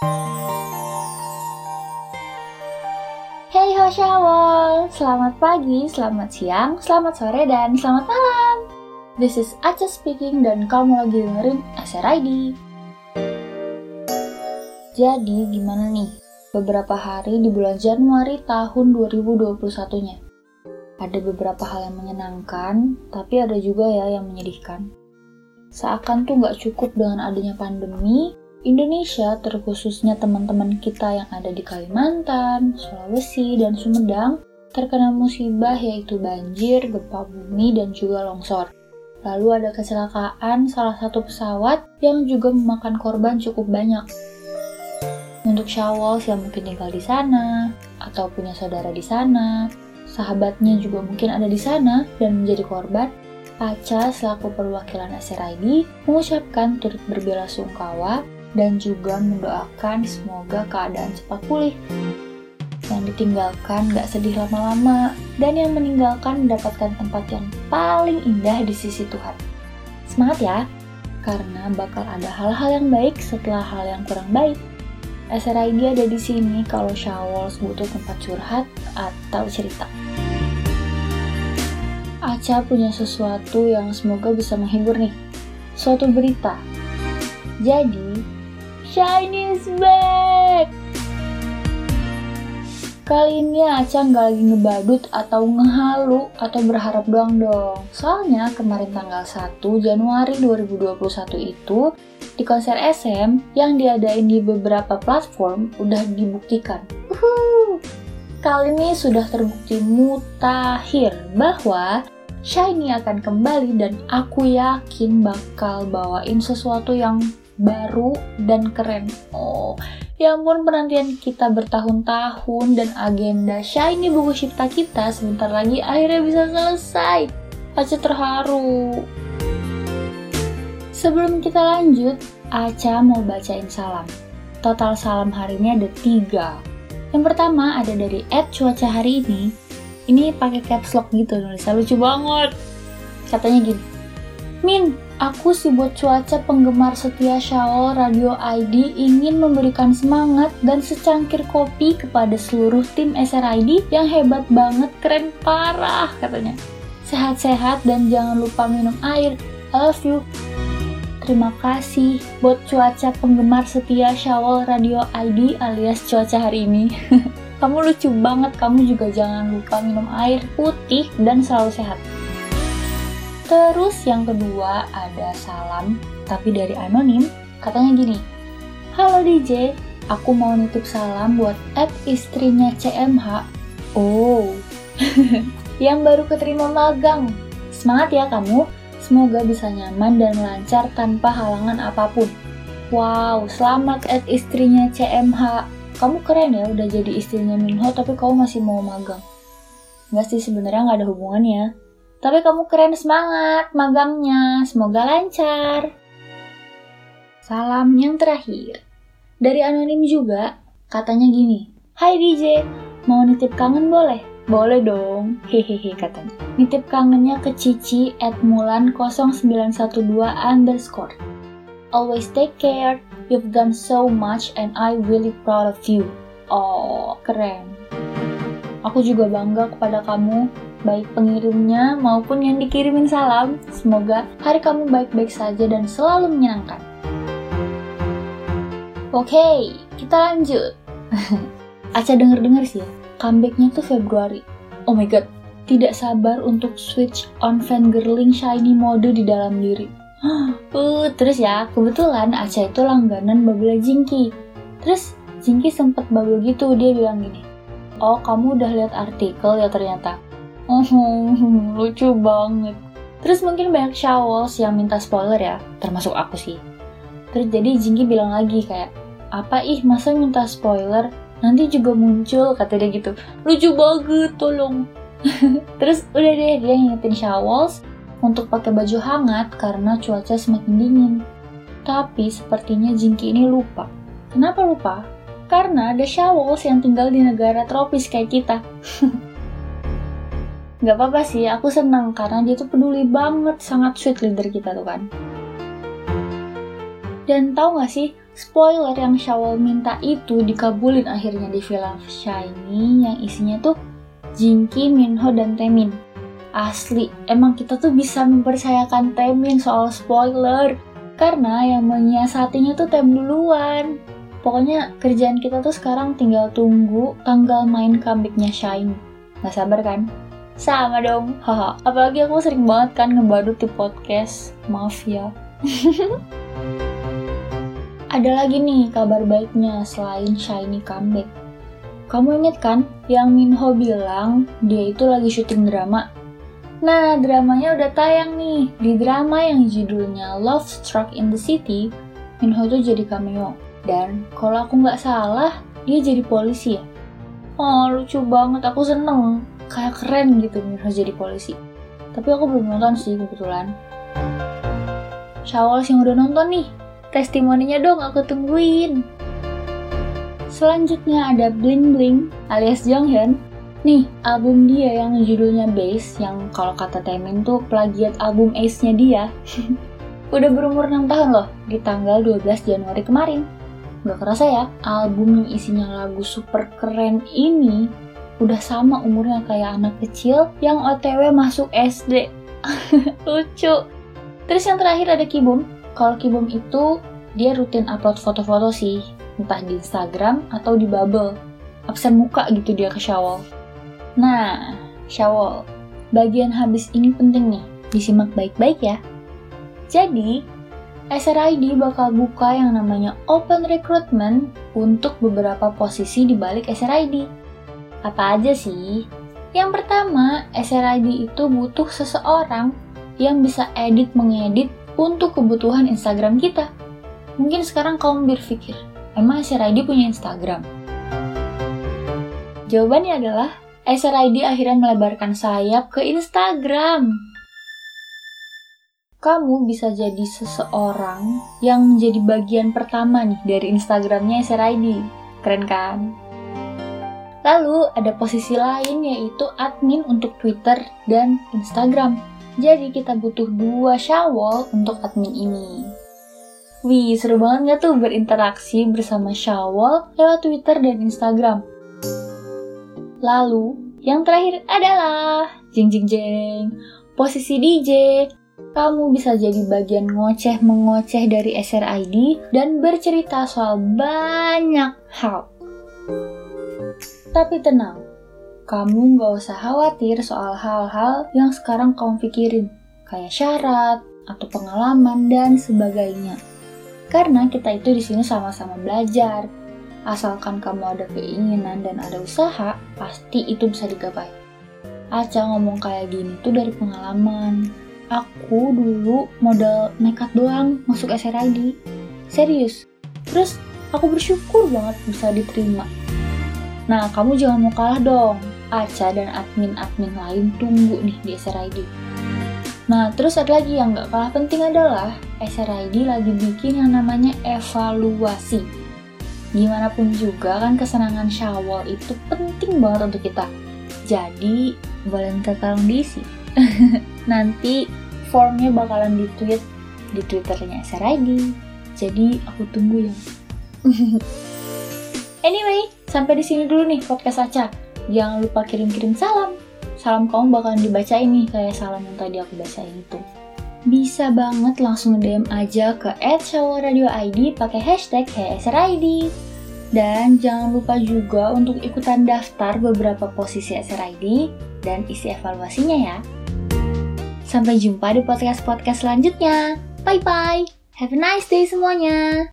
Hey ho Shawol, selamat pagi, selamat siang, selamat sore, dan selamat malam. This is Aca speaking dan kamu lagi dengerin SRID. Jadi gimana nih? Beberapa hari di bulan Januari tahun 2021-nya. Ada beberapa hal yang menyenangkan, tapi ada juga ya yang menyedihkan. Seakan tuh nggak cukup dengan adanya pandemi, Indonesia, terkhususnya teman-teman kita yang ada di Kalimantan, Sulawesi, dan Sumedang, terkena musibah yaitu banjir, gempa bumi, dan juga longsor. Lalu ada kecelakaan salah satu pesawat yang juga memakan korban cukup banyak. Untuk Syawal yang mungkin tinggal di sana, atau punya saudara di sana, sahabatnya juga mungkin ada di sana dan menjadi korban, Aca selaku perwakilan SRID mengucapkan turut berbela sungkawa dan juga mendoakan semoga keadaan cepat pulih. Yang ditinggalkan gak sedih lama-lama, dan yang meninggalkan mendapatkan tempat yang paling indah di sisi Tuhan. Semangat ya, karena bakal ada hal-hal yang baik setelah hal yang kurang baik. SRID ada di sini kalau Shawls butuh tempat curhat atau cerita. Aca punya sesuatu yang semoga bisa menghibur nih. Suatu berita. Jadi, Is back! Kali ini Aca nggak lagi ngebadut atau ngehalu atau berharap doang dong. Soalnya kemarin tanggal 1 Januari 2021 itu di konser SM yang diadain di beberapa platform udah dibuktikan. Uhuh. Kali ini sudah terbukti mutakhir bahwa Shiny akan kembali dan aku yakin bakal bawain sesuatu yang baru dan keren. Oh, ya ampun penantian kita bertahun-tahun dan agenda Shiny buku cipta kita sebentar lagi akhirnya bisa selesai. Aca terharu. Sebelum kita lanjut, Aca mau bacain salam. Total salam hari ini ada tiga. Yang pertama ada dari Ed Cuaca hari ini. Ini pakai caps lock gitu, nulisnya lucu banget. Katanya gini, Min, Aku si buat cuaca penggemar setia Shaol Radio ID ingin memberikan semangat dan secangkir kopi kepada seluruh tim SRID yang hebat banget, keren parah katanya. Sehat-sehat dan jangan lupa minum air. I love you. Terima kasih buat cuaca penggemar setia Syawal Radio ID alias cuaca hari ini. kamu lucu banget, kamu juga jangan lupa minum air putih dan selalu sehat. Terus yang kedua ada salam, tapi dari anonim, katanya gini, Halo DJ, aku mau nitip salam buat app istrinya CMH. Oh, yang baru keterima magang. Semangat ya kamu, semoga bisa nyaman dan lancar tanpa halangan apa pun. Wow, selamat at istrinya CMH. Kamu keren ya udah jadi istrinya Minho tapi kamu masih mau magang. Enggak sih sebenarnya nggak ada hubungannya. Tapi kamu keren semangat magangnya, semoga lancar. Salam yang terakhir. Dari anonim juga, katanya gini. Hai DJ, mau nitip kangen boleh? Boleh dong, hehehe katanya. Nitip kangennya ke Cici at Mulan 0912 underscore. Always take care, you've done so much and I really proud of you. Oh, keren. Aku juga bangga kepada kamu baik pengirimnya maupun yang dikirimin salam. Semoga hari kamu baik-baik saja dan selalu menyenangkan. Oke, kita lanjut. Aca denger-denger sih ya, comebacknya tuh Februari. Oh my god, tidak sabar untuk switch on fangirling shiny mode di dalam diri. Uh, terus ya, kebetulan Aca itu langganan Babila Jinky. Terus Jinky sempet bubble gitu, dia bilang gini, Oh, kamu udah lihat artikel ya ternyata. Oh, lucu banget. Terus mungkin banyak shawls yang minta spoiler ya, termasuk aku sih. Terus jadi Jinky bilang lagi kayak, apa ih masa minta spoiler? Nanti juga muncul, kata dia gitu. Lucu banget, tolong. Terus udah deh dia ngingetin shawls untuk pakai baju hangat karena cuaca semakin dingin. Tapi sepertinya Jinky ini lupa. Kenapa lupa? Karena ada shawls yang tinggal di negara tropis kayak kita. Gak apa-apa sih, aku senang karena dia tuh peduli banget, sangat sweet leader kita tuh kan. Dan tau gak sih, spoiler yang Shawol minta itu dikabulin akhirnya di film Shiny yang isinya tuh Jinky, Minho, dan Temin. Asli, emang kita tuh bisa mempercayakan Temin soal spoiler. Karena yang menyiasatinya tuh Tem duluan. Pokoknya kerjaan kita tuh sekarang tinggal tunggu tanggal main comebacknya Shiny. Gak sabar kan? Sama dong, haha. Apalagi aku sering banget kan ngebadut di podcast. Maaf ya. Ada lagi nih kabar baiknya selain Shiny comeback. Kamu inget kan yang Minho bilang dia itu lagi syuting drama? Nah, dramanya udah tayang nih. Di drama yang judulnya Love Struck in the City, Minho tuh jadi cameo. Dan kalau aku nggak salah, dia jadi polisi ya. Oh, lucu banget. Aku seneng kayak keren gitu Mirza jadi polisi. Tapi aku belum nonton sih kebetulan. Syawal yang udah nonton nih, testimoninya dong aku tungguin. Selanjutnya ada Bling Bling alias Jonghyun. Nih, album dia yang judulnya Base, yang kalau kata Temin tuh plagiat album Ace-nya dia. Udah berumur 6 tahun loh, di tanggal 12 Januari kemarin. Gak kerasa ya, album yang isinya lagu super keren ini udah sama umurnya kayak anak kecil yang OTW masuk SD. Lucu. Terus yang terakhir ada Kibum. Kalau Kibum itu dia rutin upload foto-foto sih, entah di Instagram atau di Bubble. Absen muka gitu dia ke Syawal. Nah, Syawal, bagian habis ini penting nih, disimak baik-baik ya. Jadi, SRID bakal buka yang namanya Open Recruitment untuk beberapa posisi di balik SRID. Apa aja sih? Yang pertama, SRID itu butuh seseorang yang bisa edit mengedit untuk kebutuhan Instagram kita. Mungkin sekarang kamu berpikir, emang SRID punya Instagram? Jawabannya adalah SRID akhirnya melebarkan sayap ke Instagram. Kamu bisa jadi seseorang yang menjadi bagian pertama nih dari Instagramnya SRID. Keren kan? Lalu ada posisi lain yaitu admin untuk Twitter dan Instagram. Jadi kita butuh dua Shawol untuk admin ini. Wih, seru banget gak tuh berinteraksi bersama Shawol lewat Twitter dan Instagram. Lalu, yang terakhir adalah jeng jeng jeng, posisi DJ. Kamu bisa jadi bagian ngoceh mengoceh dari SRID dan bercerita soal banyak hal. Tapi tenang, kamu nggak usah khawatir soal hal-hal yang sekarang kamu pikirin, kayak syarat atau pengalaman dan sebagainya. Karena kita itu di sini sama-sama belajar. Asalkan kamu ada keinginan dan ada usaha, pasti itu bisa digapai. Aca ngomong kayak gini tuh dari pengalaman. Aku dulu modal nekat doang masuk SRID. Serius. Terus aku bersyukur banget bisa diterima Nah, kamu jangan mau kalah dong. Aca dan admin-admin lain tunggu nih di SRID. Nah, terus ada lagi yang gak kalah penting adalah SRID lagi bikin yang namanya evaluasi. Gimana pun juga kan kesenangan Syawal itu penting banget untuk kita. Jadi, boleh tolong diisi. Nanti formnya bakalan di-tweet di Twitternya SRID. Jadi, aku tunggu ya. anyway, Sampai di sini dulu nih podcast Aca. Jangan lupa kirim-kirim salam. Salam kamu bakalan dibacain nih kayak salam yang tadi aku bacain itu. Bisa banget langsung DM aja ke @shawarradioid pakai hashtag HSRID. Dan jangan lupa juga untuk ikutan daftar beberapa posisi SRID dan isi evaluasinya ya. Sampai jumpa di podcast-podcast selanjutnya. Bye-bye. Have a nice day semuanya.